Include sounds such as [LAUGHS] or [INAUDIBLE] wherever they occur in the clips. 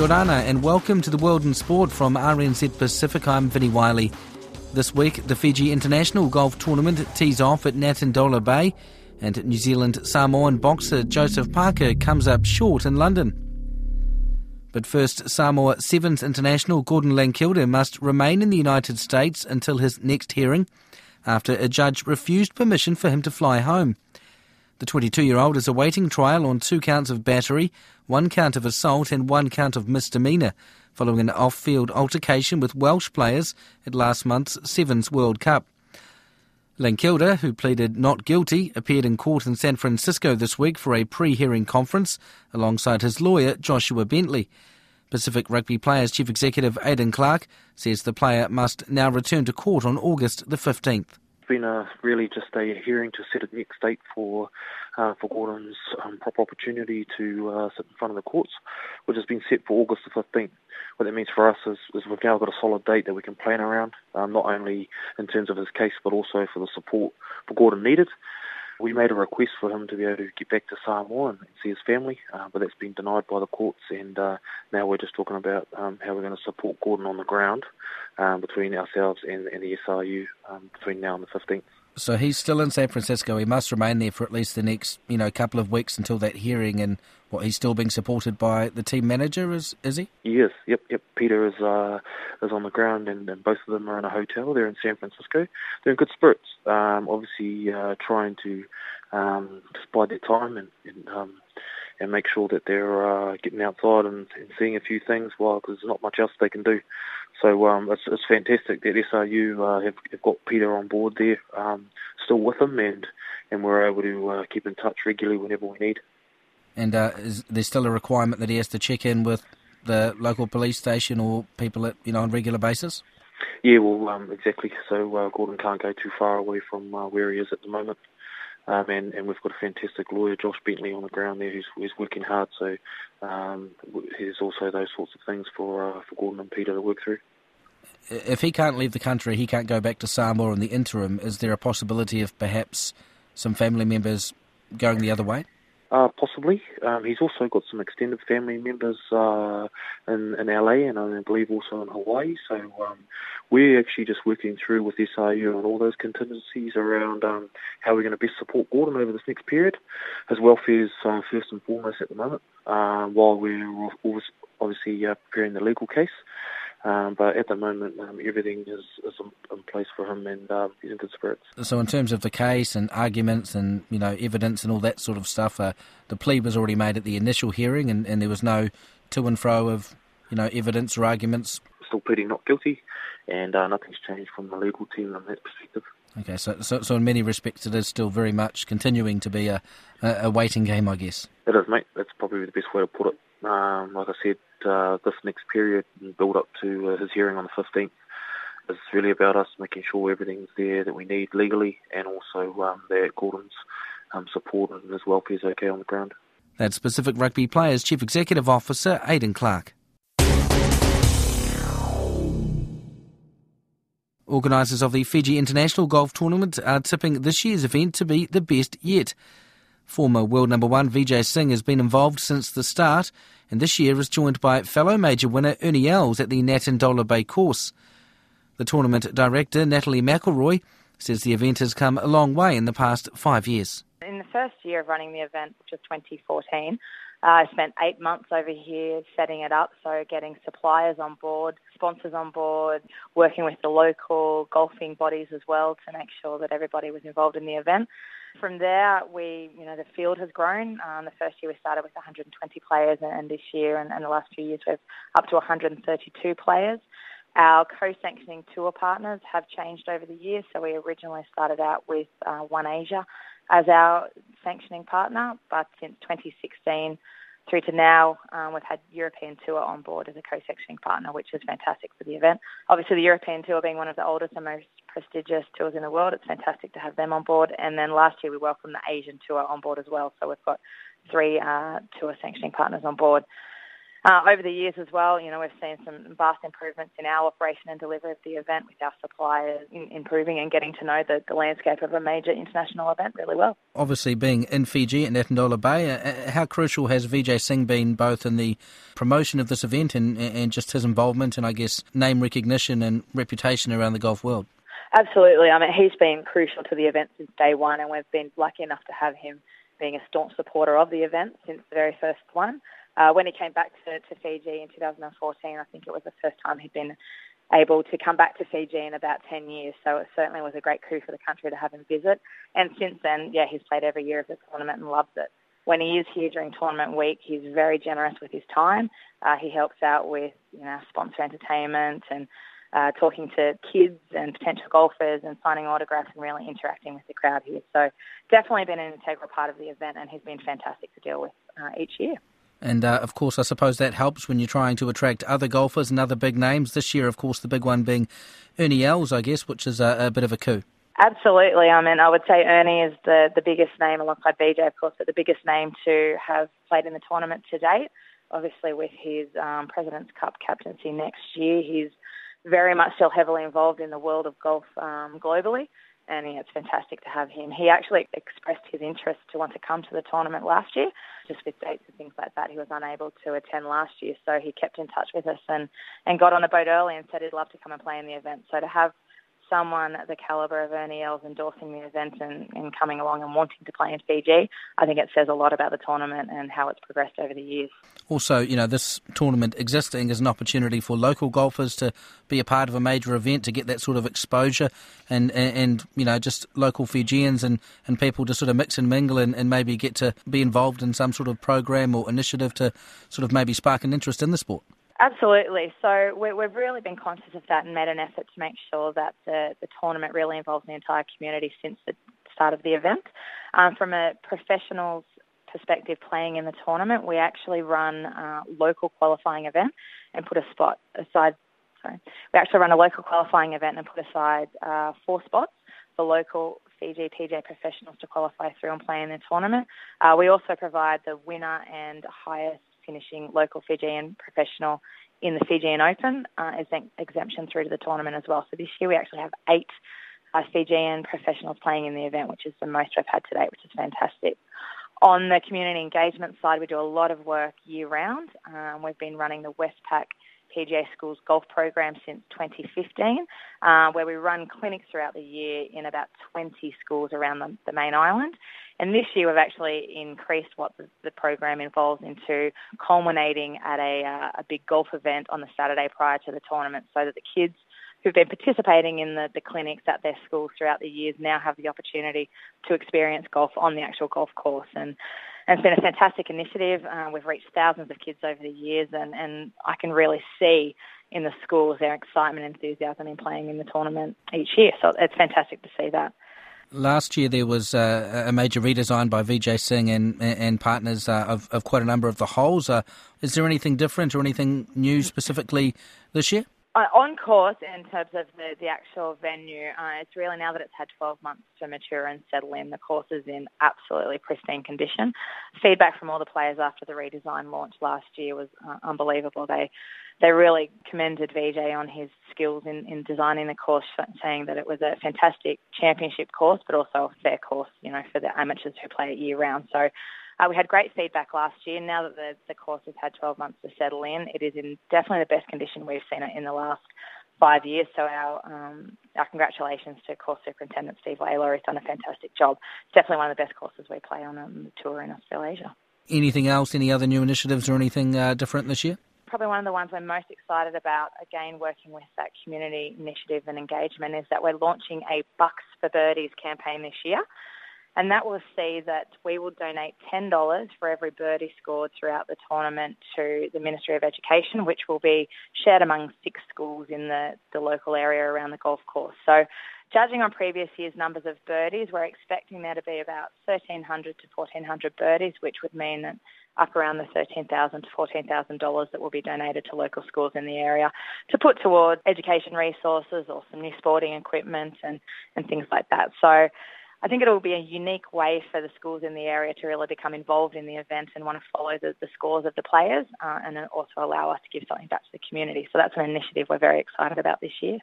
Kia and welcome to the World in Sport from RNZ Pacific. I'm Vinnie Wiley. This week, the Fiji International Golf Tournament tees off at Natadola Bay, and New Zealand Samoan boxer Joseph Parker comes up short in London. But first, Samoa Sevens international Gordon Langkilde must remain in the United States until his next hearing after a judge refused permission for him to fly home. The 22 year old is awaiting trial on two counts of battery, one count of assault, and one count of misdemeanour, following an off field altercation with Welsh players at last month's Sevens World Cup. Langkilde, who pleaded not guilty, appeared in court in San Francisco this week for a pre hearing conference alongside his lawyer, Joshua Bentley. Pacific Rugby Players Chief Executive Aidan Clark says the player must now return to court on August the 15th. Been a really just a hearing to set a next date for uh, for Gordon's um, proper opportunity to uh, sit in front of the courts, which has been set for August the 15th. What that means for us is, is we've now got a solid date that we can plan around, um, not only in terms of his case, but also for the support for Gordon needed. We made a request for him to be able to get back to Samoa and see his family, uh, but that's been denied by the courts. And uh, now we're just talking about um, how we're going to support Gordon on the ground um, between ourselves and, and the SRU um, between now and the 15th. So he's still in San Francisco. He must remain there for at least the next, you know, couple of weeks until that hearing. And what he's still being supported by the team manager, is is he? Yes, yep, yep. Peter is uh, is on the ground, and, and both of them are in a hotel. They're in San Francisco. They're in good spirits. Um, obviously, uh, trying to um, just bide their time and and, um, and make sure that they're uh, getting outside and, and seeing a few things. While because there's not much else they can do. So um, it's, it's fantastic that SRU uh, have, have got Peter on board there, um, still with him, and and we're able to uh, keep in touch regularly whenever we need. And uh, is there still a requirement that he has to check in with the local police station or people at, you know, on a regular basis? Yeah, well, um, exactly. So uh, Gordon can't go too far away from uh, where he is at the moment. Um, and, and we've got a fantastic lawyer, Josh Bentley, on the ground there who's, who's working hard. So um, there's also those sorts of things for, uh, for Gordon and Peter to work through. If he can't leave the country, he can't go back to Samoa in the interim. Is there a possibility of perhaps some family members going the other way? Uh, possibly. Um, he's also got some extended family members uh, in, in LA and I believe also in Hawaii. So um, we're actually just working through with SRU on all those contingencies around um, how we're going to best support Gordon over this next period. His welfare is uh, first and foremost at the moment, uh, while we're obviously uh, preparing the legal case. Um, but at the moment, um, everything is, is in, in place for him, and um, he's in good spirits. So, in terms of the case and arguments and you know evidence and all that sort of stuff, uh, the plea was already made at the initial hearing, and, and there was no to and fro of you know evidence or arguments. Still pleading not guilty, and uh, nothing's changed from the legal team on that perspective. Okay, so, so so in many respects, it is still very much continuing to be a, a, a waiting game, I guess. It is, mate. That's probably the best way to put it. Um, like I said, uh, this next period and build up to uh, his hearing on the 15th is really about us making sure everything's there that we need legally and also um, that Gordon's um, support and his welfare is okay on the ground. That's Pacific Rugby Players Chief Executive Officer Aidan Clark. Organisers of the Fiji International Golf Tournament are tipping this year's event to be the best yet. Former world number one Vijay Singh has been involved since the start, and this year is joined by fellow major winner Ernie Els at the Natadola Bay course. The tournament director, Natalie McElroy, says the event has come a long way in the past five years. In the first year of running the event, which was 2014, uh, I spent eight months over here setting it up, so getting suppliers on board, sponsors on board, working with the local golfing bodies as well to make sure that everybody was involved in the event. From there, we, you know, the field has grown. Um, the first year we started with 120 players, and this year and, and the last few years we've up to 132 players. Our co-sanctioning tour partners have changed over the years. So we originally started out with uh, One Asia as our sanctioning partner, but since 2016 through to now, um, we've had European Tour on board as a co-sanctioning partner, which is fantastic for the event. Obviously, the European Tour being one of the oldest and most prestigious tours in the world, it's fantastic to have them on board. And then last year we welcomed the Asian Tour on board as well, so we've got three uh, tour sanctioning partners on board. Uh, over the years as well, you know, we've seen some vast improvements in our operation and delivery of the event with our suppliers in, improving and getting to know the, the, landscape of a major international event really well. Obviously, being in Fiji at Natadola Bay, uh, uh how crucial has Vijay Singh been both in the promotion of this event and, and just his involvement and, I guess, name recognition and reputation around the golf world? Absolutely. I mean, he's been crucial to the event since day one, and we've been lucky enough to have him being a staunch supporter of the event since the very first one. Uh, when he came back to, to Fiji in 2014, I think it was the first time he'd been able to come back to Fiji in about 10 years. So it certainly was a great coup for the country to have him visit. And since then, yeah, he's played every year of the tournament and loves it. When he is here during tournament week, he's very generous with his time. Uh, he helps out with, you know, sponsor entertainment and uh, talking to kids and potential golfers and signing autographs and really interacting with the crowd here. So definitely been an integral part of the event and he's been fantastic to deal with uh, each year. And uh, of course, I suppose that helps when you're trying to attract other golfers and other big names. This year, of course, the big one being Ernie Els, I guess, which is a, a bit of a coup. Absolutely. I mean, I would say Ernie is the, the biggest name alongside BJ, of course, but the biggest name to have played in the tournament to date. Obviously, with his um, President's Cup captaincy next year, he's very much still heavily involved in the world of golf um, globally and it's fantastic to have him. He actually expressed his interest to want to come to the tournament last year, just with dates and things like that. He was unable to attend last year, so he kept in touch with us and, and got on the boat early and said he'd love to come and play in the event. So to have someone the calibre of Ernie Els endorsing the event and, and coming along and wanting to play in Fiji, I think it says a lot about the tournament and how it's progressed over the years. Also, you know, this tournament existing is an opportunity for local golfers to be a part of a major event to get that sort of exposure and, and, and you know, just local Fijians and, and people to sort of mix and mingle and, and maybe get to be involved in some sort of program or initiative to sort of maybe spark an interest in the sport. Absolutely. So we, have really been conscious of that and made an effort to make sure that the, the tournament really involves the entire community since the start of the event. Um, from a professionals perspective playing in the tournament, we actually run a local qualifying event and put a spot aside. Sorry, we actually run a local qualifying event and put aside uh, four spots for local Fiji PGA professionals to qualify through and play in the tournament. Uh, we also provide the winner and highest finishing local Fijian professional in the Fijian Open uh, an exemption through to the tournament as well. So this year we actually have eight uh, Fijian professionals playing in the event, which is the most we've had to date, which is fantastic. On the community engagement side, we do a lot of work year round. Um, we've been running the Westpac PGA Schools golf program since 2015, uh, where we run clinics throughout the year in about 20 schools around the, the main island. And this year we've actually increased what the, the program involves into culminating at a, uh, a big golf event on the Saturday prior to the tournament so that the kids who've been participating in the, the clinics at their schools throughout the years now have the opportunity to experience golf on the actual golf course. And and it's been a fantastic initiative. Uh, we've reached thousands of kids over the years, and, and I can really see in the schools their excitement and enthusiasm in playing in the tournament each year. So it's fantastic to see that. Last year there was uh, a major redesign by Vijay Singh and and partners uh, of, of quite a number of the holes. Uh, is there anything different or anything new specifically this year? Uh, on course in terms of the, the actual venue, uh, it's really now that it's had 12 months to mature and settle in, the course is in absolutely pristine condition. Feedback from all the players after the redesign launch last year was uh, unbelievable. They they really commended Vijay on his skills in, in designing the course, saying that it was a fantastic championship course, but also a fair course, you know, for the amateurs who play it year round. So uh, we had great feedback last year. Now that the, the course has had 12 months to settle in, it is in definitely the best condition we've seen it in the last five years. So our um, our congratulations to course superintendent Steve Laylor. He's done a fantastic job. It's definitely one of the best courses we play on on the tour in Australasia. Anything else? Any other new initiatives or anything uh, different this year? Probably one of the ones we're most excited about, again, working with that community initiative and engagement, is that we're launching a Bucks for Birdies campaign this year. And that will see that we will donate $10 for every birdie scored throughout the tournament to the Ministry of Education, which will be shared among six schools in the, the local area around the golf course. So, judging on previous year's numbers of birdies, we're expecting there to be about 1,300 to 1,400 birdies, which would mean that up around the 13,000 to $14,000 that will be donated to local schools in the area to put towards education resources or some new sporting equipment and, and things like that. So I think it'll be a unique way for the schools in the area to really become involved in the event and want to follow the, the scores of the players uh, and also allow us to give something back to the community. So that's an initiative we're very excited about this year.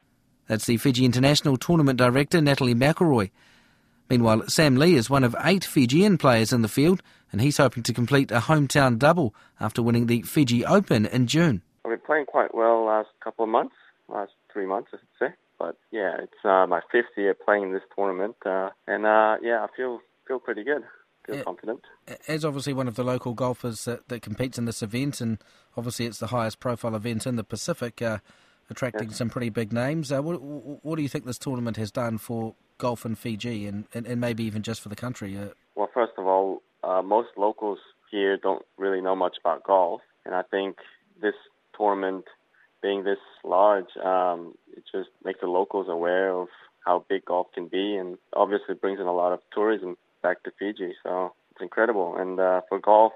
That's the Fiji International Tournament Director, Natalie McElroy. Meanwhile, Sam Lee is one of eight Fijian players in the field, and he's hoping to complete a hometown double after winning the Fiji Open in June. I've been playing quite well last couple of months, last three months, I should say. But yeah, it's uh, my fifth year playing this tournament, uh, and uh, yeah, I feel feel pretty good. Feel yeah. confident. As obviously one of the local golfers that, that, competes in this event, and obviously it's the highest profile event in the Pacific, uh, attracting yes. some pretty big names. Uh, what, what do you think this tournament has done for golf in Fiji, and, and, and maybe even just for the country? Uh, well, first of all, most locals here don't really know much about golf, and I think this tournament being this large, um, it just makes the locals aware of how big golf can be, and obviously brings in a lot of tourism back to Fiji. So it's incredible. And uh, for golf,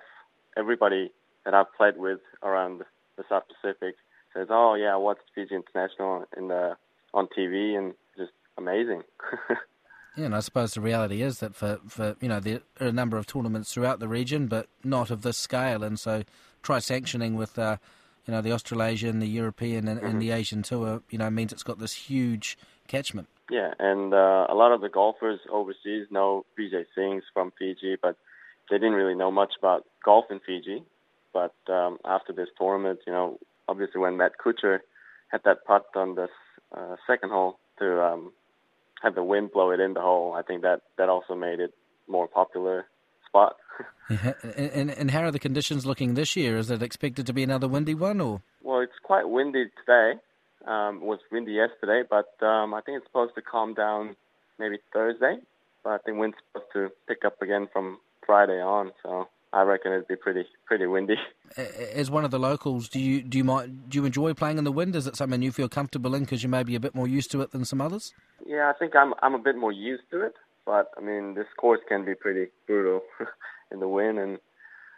everybody that I've played with around the South Pacific says, "Oh yeah, I watched Fiji International in the on TV, and just amazing." [LAUGHS] yeah, and I suppose the reality is that for, for you know there are a number of tournaments throughout the region, but not of this scale, and so try sanctioning with. Uh, you know, the Australasian, the European, and, mm-hmm. and the mm-hmm. Asian tour, you know, means it's got this huge catchment. Yeah, and uh, a lot of the golfers overseas know Vijay Singh's from Fiji, but they didn't really know much about golf in Fiji. But um, after this tournament, you know, obviously when Matt Kuchar had that putt on the uh, second hole to um, have the wind blow it in the hole, I think that that also made it more popular spot. and, and how are the conditions looking this year? Is it expected to be another windy one, or? Well, it's quite windy today. Um, it was windy yesterday, but um, I think it's supposed to calm down maybe Thursday. But I think wind's supposed to pick up again from Friday on. So I reckon it'd be pretty pretty windy. [LAUGHS] As one of the locals, do you do you might do you enjoy playing in the wind? Is it something you feel comfortable in because you may be a bit more used to it than some others? Yeah, I think I'm I'm a bit more used to it. But I mean, this course can be pretty brutal [LAUGHS] in the wind, and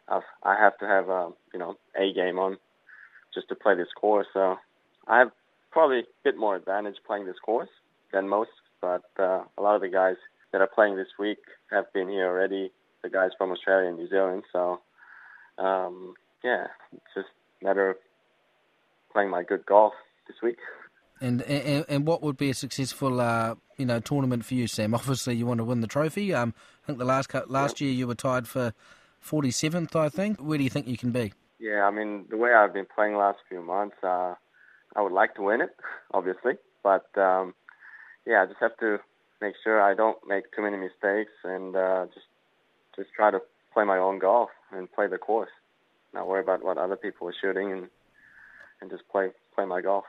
I've, I have to have a um, you know a game on just to play this course. So I have probably a bit more advantage playing this course than most. But uh, a lot of the guys that are playing this week have been here already. The guys from Australia and New Zealand. So um, yeah, it's just a matter of playing my good golf this week. [LAUGHS] And, and and what would be a successful uh, you know tournament for you, Sam? [LAUGHS] Obviously, you want to win the trophy. Um, I think the last last year you were tied for 47th. I think. Where do you think you can be? Yeah, I mean the way I've been playing last few months, uh, I would like to win it, [LAUGHS] obviously, but um, yeah, I just have to make sure I don't make too many mistakes and uh, just just try to play my own golf and play the course. Not worry about what other people are shooting and and just play play my golf.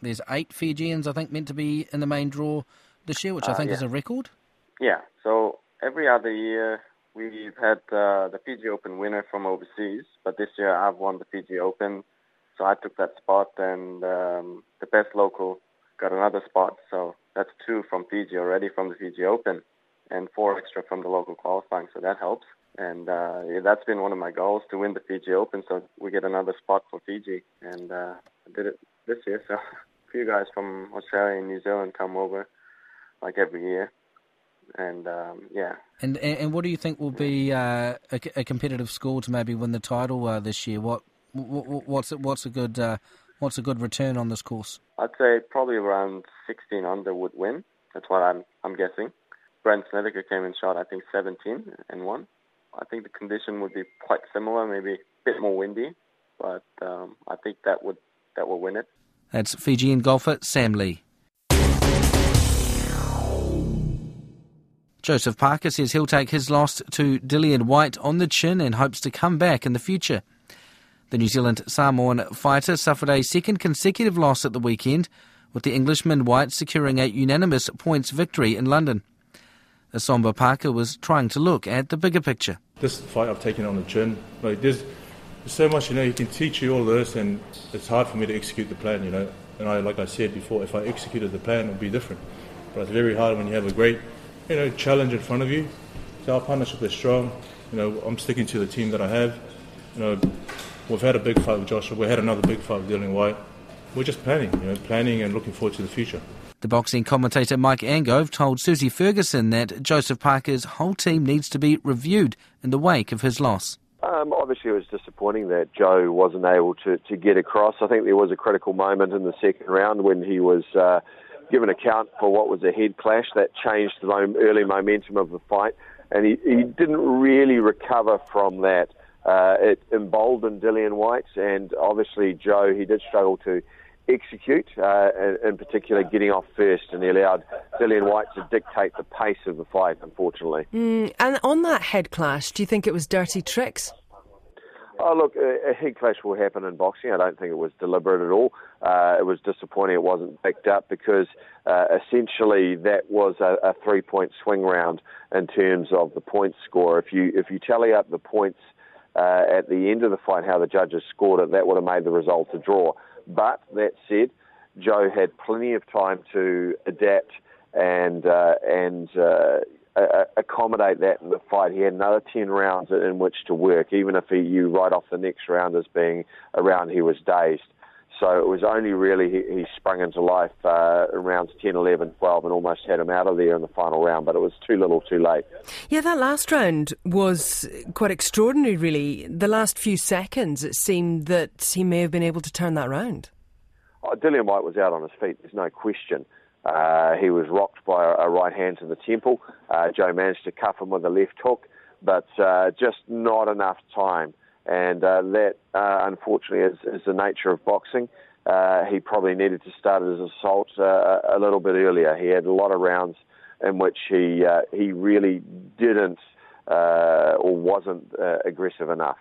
There's eight Fijians, I think, meant to be in the main draw this year, which I uh, think yeah. is a record. Yeah. So every other year we've had uh, the Fiji Open winner from overseas, but this year I've won the Fiji Open, so I took that spot, and um, the best local got another spot. So that's two from Fiji already from the Fiji Open, and four extra from the local qualifying. So that helps. And uh, yeah, that's been one of my goals to win the Fiji Open, so we get another spot for Fiji, and uh, I did it this year. So a few guys from Australia and New Zealand come over like every year, and um, yeah. And, and what do you think will be uh, a, a, competitive score to maybe win the title uh, this year? What, what what's what's a good uh, what's a good return on this course? I'd say probably around 16 under would win. That's what I'm I'm guessing. Brandt Snedeker came in shot I think 17 and won. I think the condition would be quite similar, maybe a bit more windy, but um, I think that would that will win it. That's Fijian golfer Sam Lee. Joseph Parker says he'll take his loss to Dillian Whyte on the chin and hopes to come back in the future. The New Zealand Samoan fighter suffered a second consecutive loss at the weekend, with the Englishman Whyte securing a unanimous points victory in London. Asomba Parker was trying to look at the bigger picture. This fight I've taken on the chin. Like there's, there's so much, you know, he can teach you all this, and it's hard for me to execute the plan, you know. And I, like I said before, if I executed the plan, it would be different. But it's very hard when you have a great, you know, challenge in front of you. So our partnership is strong. You know, I'm sticking to the team that I have. You know, we've had a big fight with Joshua. We had another big fight with Dillian Whyte. We're just planning, you know, planning and looking forward to the future. The boxing commentator Mike Angove told Susie Ferguson that Joseph Parker's whole team needs to be reviewed in the wake of his loss. Um, obviously, it was disappointing that Joe wasn't able to, to get across. I think there was a critical moment in the second round when he was uh, given account for what was a head clash that changed the early momentum of the fight, and he, he didn't really recover from that. Uh, it emboldened Dillian Whyte, and obviously Joe, he did struggle to execute, uh, in particular getting off first, and he allowed Dillian Whyte to dictate the pace of the fight, unfortunately. Mm, and on that head clash, do you think it was dirty tricks? Oh, look, a, head clash will happen in boxing. I don't think it was deliberate at all. Uh, it was disappointing it wasn't picked up because uh, essentially that was a, a three-point swing round in terms of the point score. If you if you tally up the points uh, at the end of the fight, how the judges scored it, that would have made the result a draw. But that said, Joe had plenty of time to adapt and uh, and uh, accommodate that in the fight. He had another ten rounds in which to work, even if he, you write off the next round as being a round he was dazed. So it was only really he, he sprung into life uh, in rounds 10, 11, 12 and almost had him out of there in the final round, but it was too little too late. Yeah, that last round was quite extraordinary, really. The last few seconds, it seemed that he may have been able to turn that round. Oh, Dillian Whyte was out on his feet, there's no question. Uh, he was rocked by a, a, right hand to the temple. Uh, Joe managed to cuff him with a left hook, but uh, just not enough time and uh, that uh, unfortunately is, is, the nature of boxing. Uh, he probably needed to start his assault uh, a little bit earlier. He had a lot of rounds in which he uh, he really didn't uh, or wasn't aggressive enough.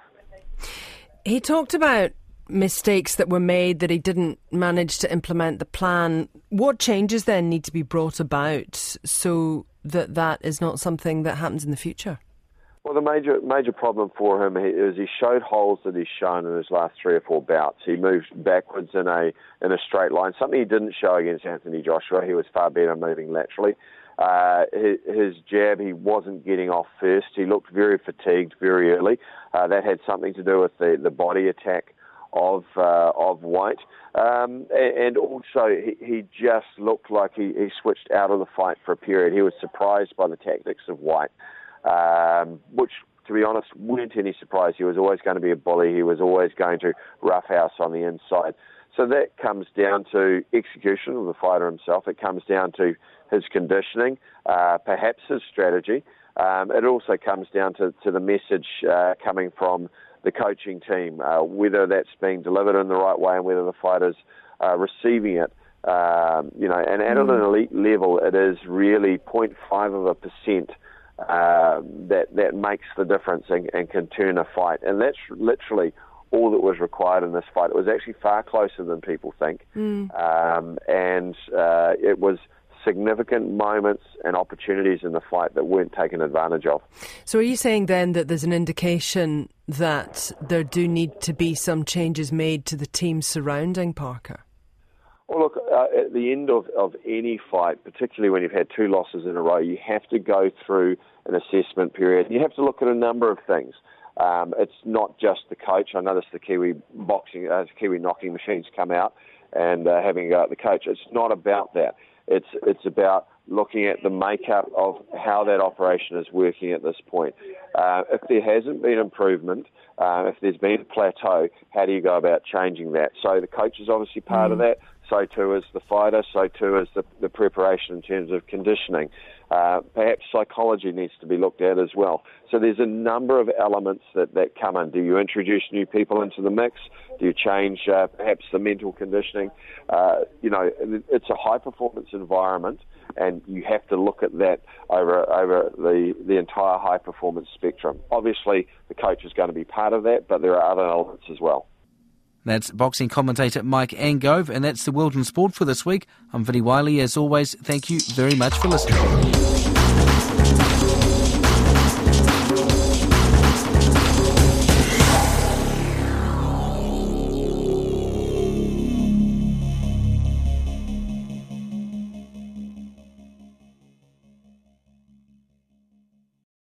He talked about mistakes that were made that he didn't manage to implement the plan. What changes then need to be brought about so that that is not something that happens in the future? Well, the major major problem for him is he showed holes that he's shown in his last three or four bouts. He moved backwards in a in a straight line, something he didn't show against Anthony Joshua. He was far better moving laterally. Uh, his, his, jab, he wasn't getting off first. He looked very fatigued very early. Uh, that had something to do with the, the body attack of uh, of Whyte, um, and, also he, he, just looked like he, he switched out of the fight for a period. He was surprised by the tactics of Whyte um, which, to be honest, weren't any surprise. He was always going to be a bully. He was always going to roughhouse on the inside. So that comes down to execution of the fighter himself. It comes down to his conditioning, uh, perhaps his strategy. Um, it also comes down to, to the message uh, coming from the coaching team, uh, whether that's being delivered in the right way and whether the fighters are receiving it. Um, you know, and at mm. an elite level, it is really 0.5 of a percent uh, that that makes the difference and, and can turn a fight. And that's literally all that was required in this fight. It was actually far closer than people think, mm. um, and uh, it was significant moments and opportunities in the fight that weren't taken advantage of. So, are you saying then that there's an indication that there do need to be some changes made to the team surrounding Parker? Well, look, uh, at the end of, of any fight, particularly when you've had two losses in a row, you have to go through an assessment period. You have to look at a number of things. Um, it's not just the coach. I noticed the Kiwi boxing, uh, Kiwi knocking machines come out and uh, having a go at the coach. It's not about that. It's it's about looking at the makeup of how that operation is working at this point. Uh, if there hasn't been improvement, uh, if there's been a plateau, how do you go about changing that? So the coach is obviously part mm. of that so too is the fighter, so too is the, the preparation in terms of conditioning. Uh, perhaps psychology needs to be looked at as well. So there's a number of elements that, that come in. Do you introduce new people into the mix? Do you change uh, perhaps the mental conditioning? Uh, you know, it's a high performance environment, and you have to look at that over over the, the entire high performance spectrum. Obviously, the coach is going to be part of that, but there are other elements as well. That's boxing commentator Mike Angove, and that's the World in Sport for this week. I'm Vinnie Wiley. As always, thank you very much for listening.